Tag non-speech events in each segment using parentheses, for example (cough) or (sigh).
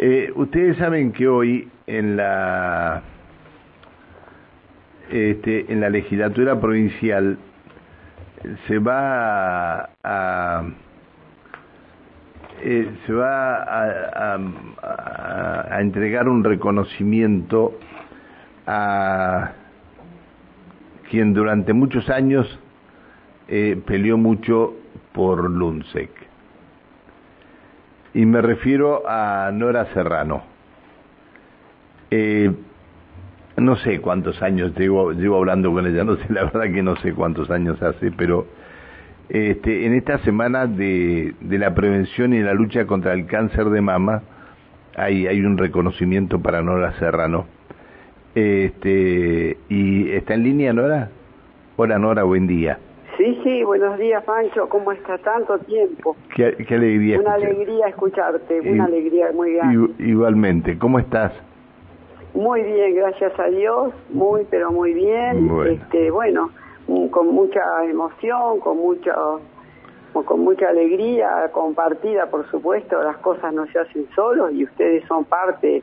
Eh, ustedes saben que hoy en la este, en la legislatura provincial se va a, eh, se va a, entregar un reconocimiento a quien durante muchos años eh, peleó mucho por Lunsec. Y me refiero a Nora Serrano. Eh, no sé cuántos años llevo, llevo hablando con ella, no sé, la verdad que no sé cuántos años hace, pero este, en esta semana de, la prevención y la lucha contra el cáncer de mama, hay, hay un reconocimiento para Nora Serrano. Este, ¿Y está en línea, Nora? Hola, Nora, buen día. Sí, sí, buenos días, Pancho. ¿Cómo está tanto tiempo? Qué, alegría. Una alegría escucharte, una alegría muy grande. Igualmente, ¿cómo estás? Muy bien, gracias a Dios, muy, pero muy bien. Bueno. Este, bueno, mm, con mucha emoción, con mucho con mucha alegría compartida, por supuesto, las cosas no se hacen solos y ustedes son parte,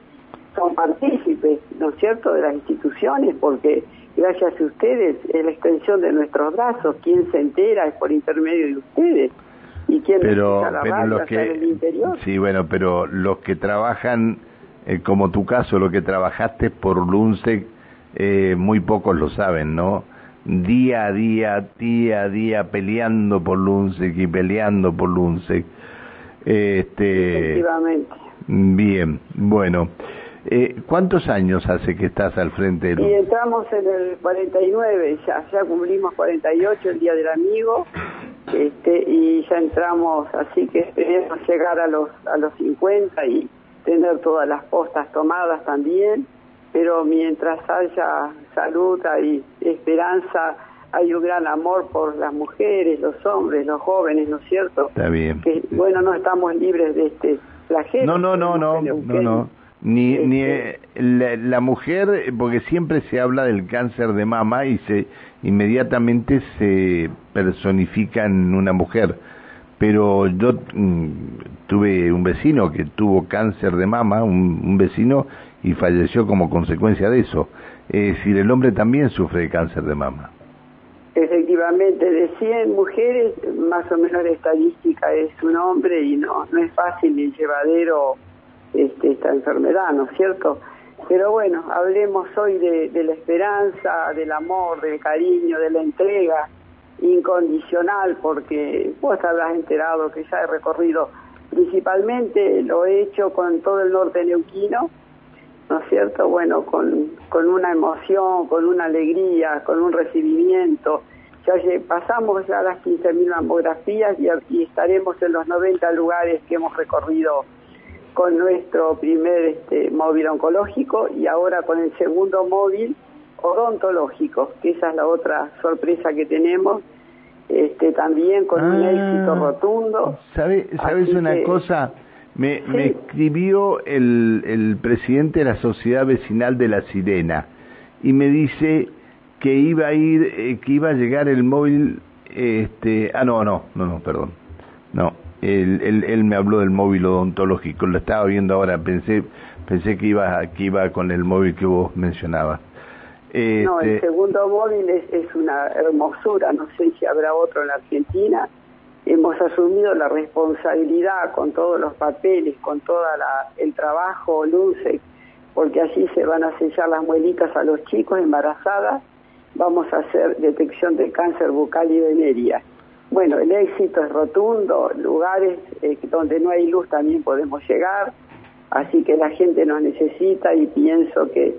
son partícipes, ¿no es cierto?, de las instituciones, porque gracias a ustedes es la extensión de nuestros brazos. Quien se entera es por intermedio de ustedes. ¿Y quién pero, la pero los que, en el interior? Sí, bueno, pero los que trabajan, eh, como tu caso, lo que trabajaste por LUNSEC, eh, muy pocos lo saben, ¿no? Día a día, día a día, peleando por LUNSEC y peleando por LUNSEC. Este, Efectivamente. Bien, bueno. Eh, ¿Cuántos años hace que estás al frente del... Y entramos en el 49, ya, ya cumplimos 48 el Día del Amigo, este, y ya entramos, así que esperemos llegar a los, a los 50 y tener todas las postas tomadas también, pero mientras haya salud y esperanza, hay un gran amor por las mujeres, los hombres, los jóvenes, ¿no es cierto? Está bien. Que, bueno, no estamos libres de este flagelo. No, no, no, no, no, no. Ni, ni eh, la, mujer, porque siempre se habla del cáncer de mama y se inmediatamente se personifica en una mujer. Pero yo mm, tuve un vecino que tuvo cáncer de mama, un, vecino, y falleció como consecuencia de eso. Es decir, el hombre también sufre de cáncer de mama. Efectivamente, de 100 mujeres, más o menos la estadística es un hombre y no, no es fácil ni llevadero este, esta enfermedad, ¿no es cierto? Pero bueno, hablemos hoy de, la esperanza, del amor, del cariño, de la entrega incondicional, porque vos habrás enterado que ya he recorrido principalmente, lo he hecho con todo el norte neuquino, ¿no es cierto? Bueno, con, con una emoción, con una alegría, con un recibimiento. Ya pasamos ya las 15.000 mamografías y, y estaremos en los 90 lugares que hemos recorrido con nuestro primer este, móvil oncológico y ahora con el segundo móvil odontológico, que esa es la otra sorpresa que tenemos, este, también con un ah. éxito rotundo. ¿Sabe, ¿Sabes una cosa? Me, me escribió el, el presidente de la Sociedad Vecinal de La Sirena y me dice que iba a ir, eh, que iba a llegar el móvil, este, ah no, no, no, no, perdón, no, él, él, me habló del móvil odontológico, lo estaba viendo ahora, pensé pensé que iba, que iba con el móvil que vos mencionabas. No, el este, segundo móvil es, es una hermosura, no sé si habrá otro en la Argentina. Hemos asumido la responsabilidad con todos los papeles, con todo el trabajo, luces, porque allí se van a sellar las muelitas a los chicos embarazadas. Vamos a hacer detección de cáncer bucal y veneria bueno, el éxito es rotundo, lugares eh, donde no hay luz también podemos llegar, así que la gente nos necesita y pienso que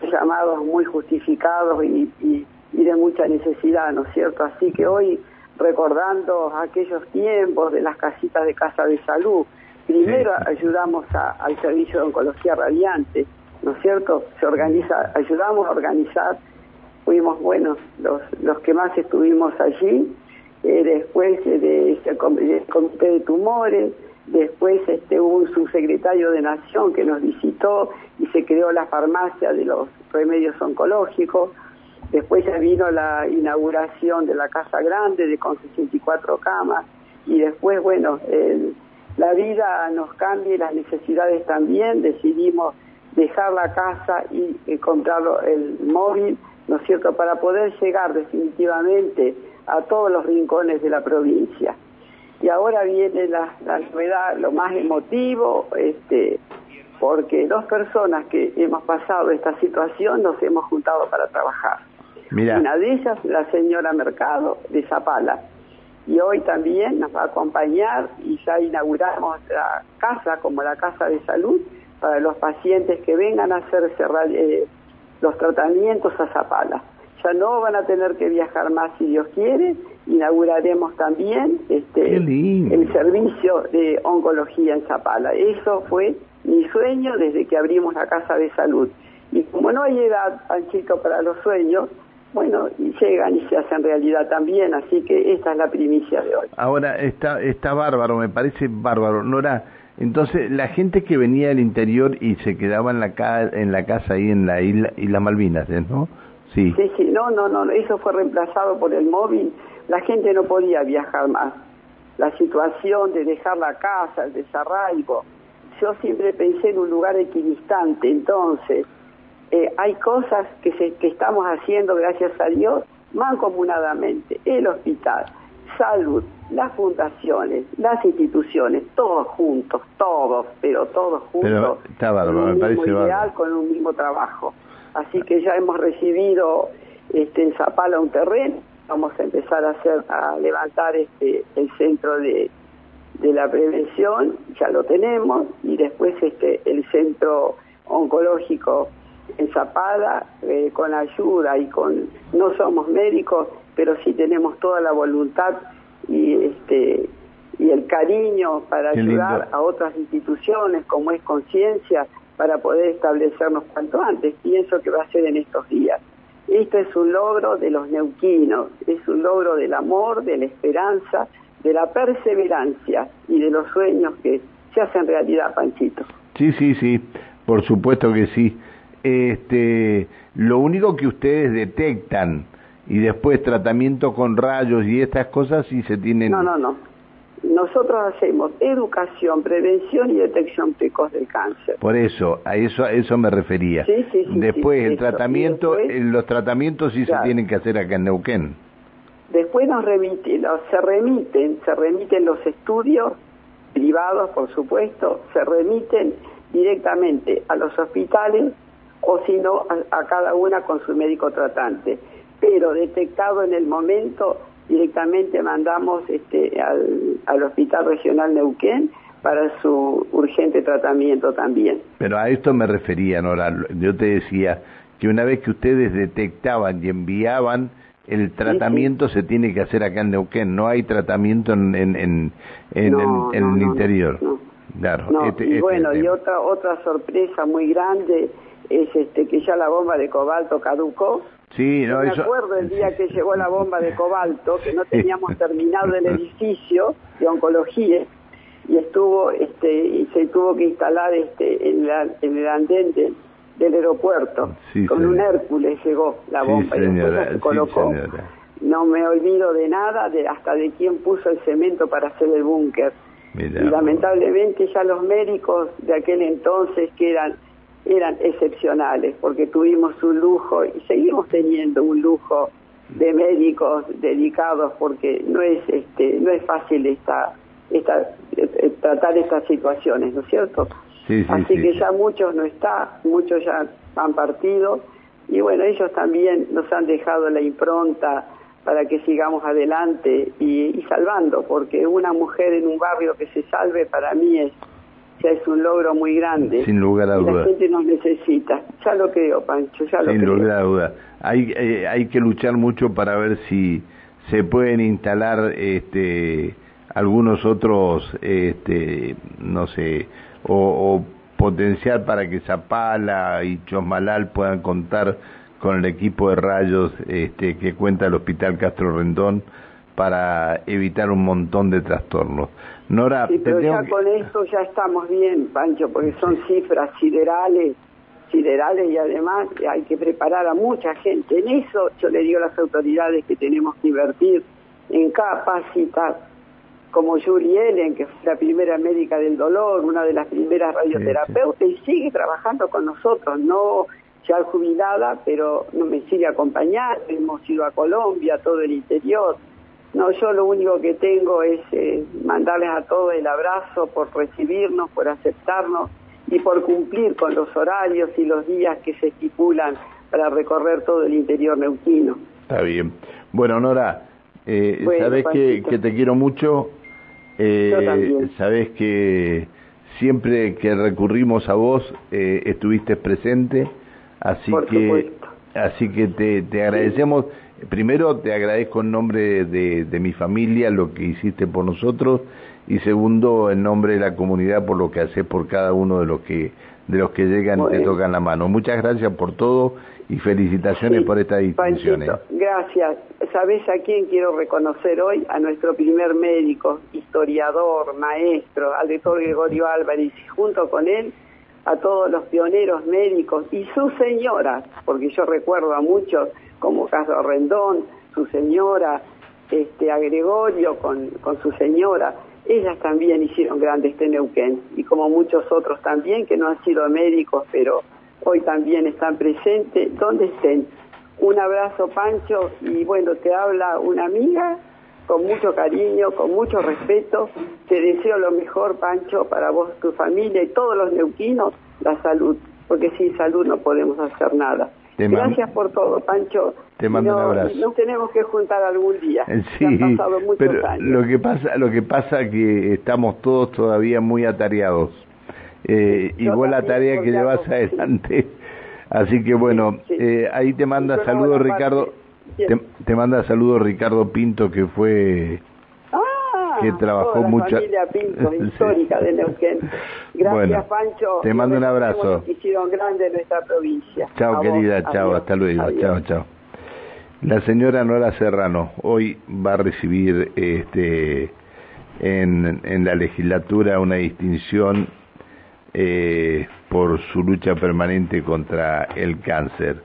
son llamados muy justificados y, de mucha necesidad, ¿no es cierto? Así que hoy recordando aquellos tiempos de las casitas de casa de salud, primero ayudamos al servicio de oncología radiante, ¿no es cierto? Se organiza, ayudamos a organizar, fuimos, buenos los, los que más estuvimos allí, eh, después de este comité de tumores, después este, hubo un subsecretario de Nación que nos visitó y se creó la farmacia de los remedios oncológicos, después ya vino la inauguración de la Casa Grande de con 64 camas. Y después, bueno, la vida nos cambia y las necesidades también, decidimos dejar la casa y eh, comprar el móvil, ¿no es cierto?, para poder llegar definitivamente a todos los rincones de la provincia. Y ahora viene la, la novedad, lo más emotivo, este, porque dos personas que hemos pasado esta situación nos hemos juntado para trabajar. Una de ellas, la señora Mercado de Zapala, y hoy también nos va a acompañar y ya inauguramos la casa como la casa de salud para los pacientes que vengan a hacerse eh, los tratamientos a Zapala. Ya no van a tener que viajar más si Dios quiere. Inauguraremos también este, el servicio de oncología en Zapala. Eso fue mi sueño desde que abrimos la casa de salud. Y como no hay edad, Panchito, para los sueños, bueno, y llegan y se hacen realidad también, así que esta es la primicia de hoy. Ahora, está, está bárbaro, me parece bárbaro. Nora, entonces, la gente que venía del interior y se quedaba en la, en la casa ahí en la isla, isla Malvinas. ¿no? Sí. Sí, sí, no, no, no, eso fue reemplazado por el móvil. La gente no podía viajar más. La situación de dejar la casa, el desarraigo. Yo siempre pensé en un lugar equidistante, entonces eh, hay cosas que, se, que estamos haciendo, gracias a Dios, mancomunadamente. El hospital, salud, las fundaciones, las instituciones, todos juntos, todos, pero todos juntos, con un mismo ideal, con un mismo trabajo. Así que ya hemos recibido este, en Zapala un terreno, vamos a empezar a hacer, a levantar este, el centro de, de la prevención, ya lo tenemos, y después este, el centro oncológico en Zapala, eh, con ayuda y con, no somos médicos, pero sí tenemos toda la voluntad y este y el cariño para ayudar a otras instituciones como es conciencia para poder establecernos cuanto antes. Pienso que va a ser en estos días. Esto es un logro de los neuquinos, es un logro del amor, de la esperanza, de la perseverancia y de los sueños que se hacen realidad, Panchito. Sí, sí, sí, por supuesto que sí este, lo único que ustedes detectan y después tratamiento con rayos y estas cosas sí se tienen... No, no, no. Nosotros hacemos educación, prevención y detección precoz del cáncer. Por eso, a eso, a eso me refería. Sí, sí, sí, después el tratamiento, los tratamientos sí se tienen que hacer acá en Neuquén. Después nos remiten, se remiten, se remiten los estudios privados, por supuesto, se remiten directamente a los hospitales o si no a, cada una con su médico tratante. Pero detectado en el momento, directamente mandamos este, al, al Hospital Regional Neuquén para su urgente tratamiento también. Pero a esto me refería, Nora. Yo te decía que una vez que ustedes detectaban y enviaban, el tratamiento se tiene que hacer acá en Neuquén. No hay tratamiento en, en, en, en, el interior. Claro. Este, y este bueno, y otra, otra sorpresa muy grande es este que ya la bomba de cobalto caducó. Sí, no, me acuerdo el día que llegó la bomba de cobalto, que no teníamos terminado el edificio de oncología y estuvo este y se tuvo que instalar este en, en el andén del aeropuerto. Con un Hércules llegó la bomba y después se colocó. no me olvido de nada, de hasta de quién puso el cemento para hacer el búnker. Y lamentablemente ya los médicos de aquel entonces que eran eran excepcionales porque tuvimos un lujo y seguimos teniendo un lujo de médicos dedicados porque no es este no es fácil esta esta eh, tratar estas situaciones no es cierto así que ya muchos no está muchos ya han partido y bueno ellos también nos han dejado la impronta para que sigamos adelante y, y salvando porque una mujer en un barrio que se salve para mí es es un logro muy grande. Sin lugar a dudas. La gente nos necesita. Ya lo creo, Pancho, ya lo Sin lugar a dudas. Hay, eh, hay que luchar mucho para ver si se pueden instalar este algunos otros, este, no sé, o, potenciar para que Zapala y Chosmalal puedan contar con el equipo de rayos este, que cuenta el Hospital Castro Rendón para evitar un montón de trastornos. Nora, sí, pero ya con eso ya estamos bien, Pancho, porque son cifras siderales, siderales y además hay que preparar a mucha gente. En eso yo le digo a las autoridades que tenemos que invertir en capacitar como Yuri Ellen, que fue la primera médica del dolor, una de las primeras radioterapeutas, y sigue trabajando con nosotros, no ya jubilada, pero no me sigue acompañando, hemos ido a Colombia, todo el interior. No, yo lo único que tengo es eh, mandarles a todos el abrazo por recibirnos, por aceptarnos y por cumplir con los horarios y los días que se estipulan para recorrer todo el interior neuquino. Está bien. Bueno, Nora, eh, sabes que, que, te quiero mucho. Eh, sabes que siempre que recurrimos a vos eh, estuviste presente, así que así que te, te agradecemos. Primero te agradezco en nombre de, de mi familia lo que hiciste por nosotros y segundo en nombre de la comunidad por lo que haces por cada uno de los que de los que llegan y te tocan la mano. Muchas gracias por todo y felicitaciones por estas distinciones. gracias. ¿Sabes a quién quiero reconocer hoy? A nuestro primer médico, historiador, maestro, al doctor Gregorio Álvarez, y junto con él a todos los pioneros médicos y sus señoras, porque yo recuerdo a muchos como Carlos Rendón, su señora, este, a Gregorio con, con su señora. Ellas también hicieron grande este Neuquén y como muchos otros también que no han sido médicos, pero hoy también están presentes, donde estén. Un abrazo, Pancho, y bueno, te habla una amiga con mucho cariño, con mucho respeto. Te deseo lo mejor, Pancho, para vos, tu familia y todos los neuquinos, la salud, porque sin salud no podemos hacer nada. Gracias por todo, Pancho. Te mando un abrazo. Nos tenemos que juntar algún día. Sí, pero lo que pasa, lo que pasa que estamos todos todavía muy atareados. Eh, igual la tarea que llevas adelante. Así que bueno, eh, ahí te manda saludos Ricardo. Te, manda saludos Ricardo Pinto que fue ah, que trabajó mucho. familia Pinto, (laughs) histórica de Neuquén. Gracias, Pancho. Te mando un abrazo. Hicieron grande nuestra provincia. Chao, querida. Chao, hasta luego. Chao, chao. La señora Nora Serrano hoy va a recibir este en, en la legislatura una distinción eh, por su lucha permanente contra el cáncer.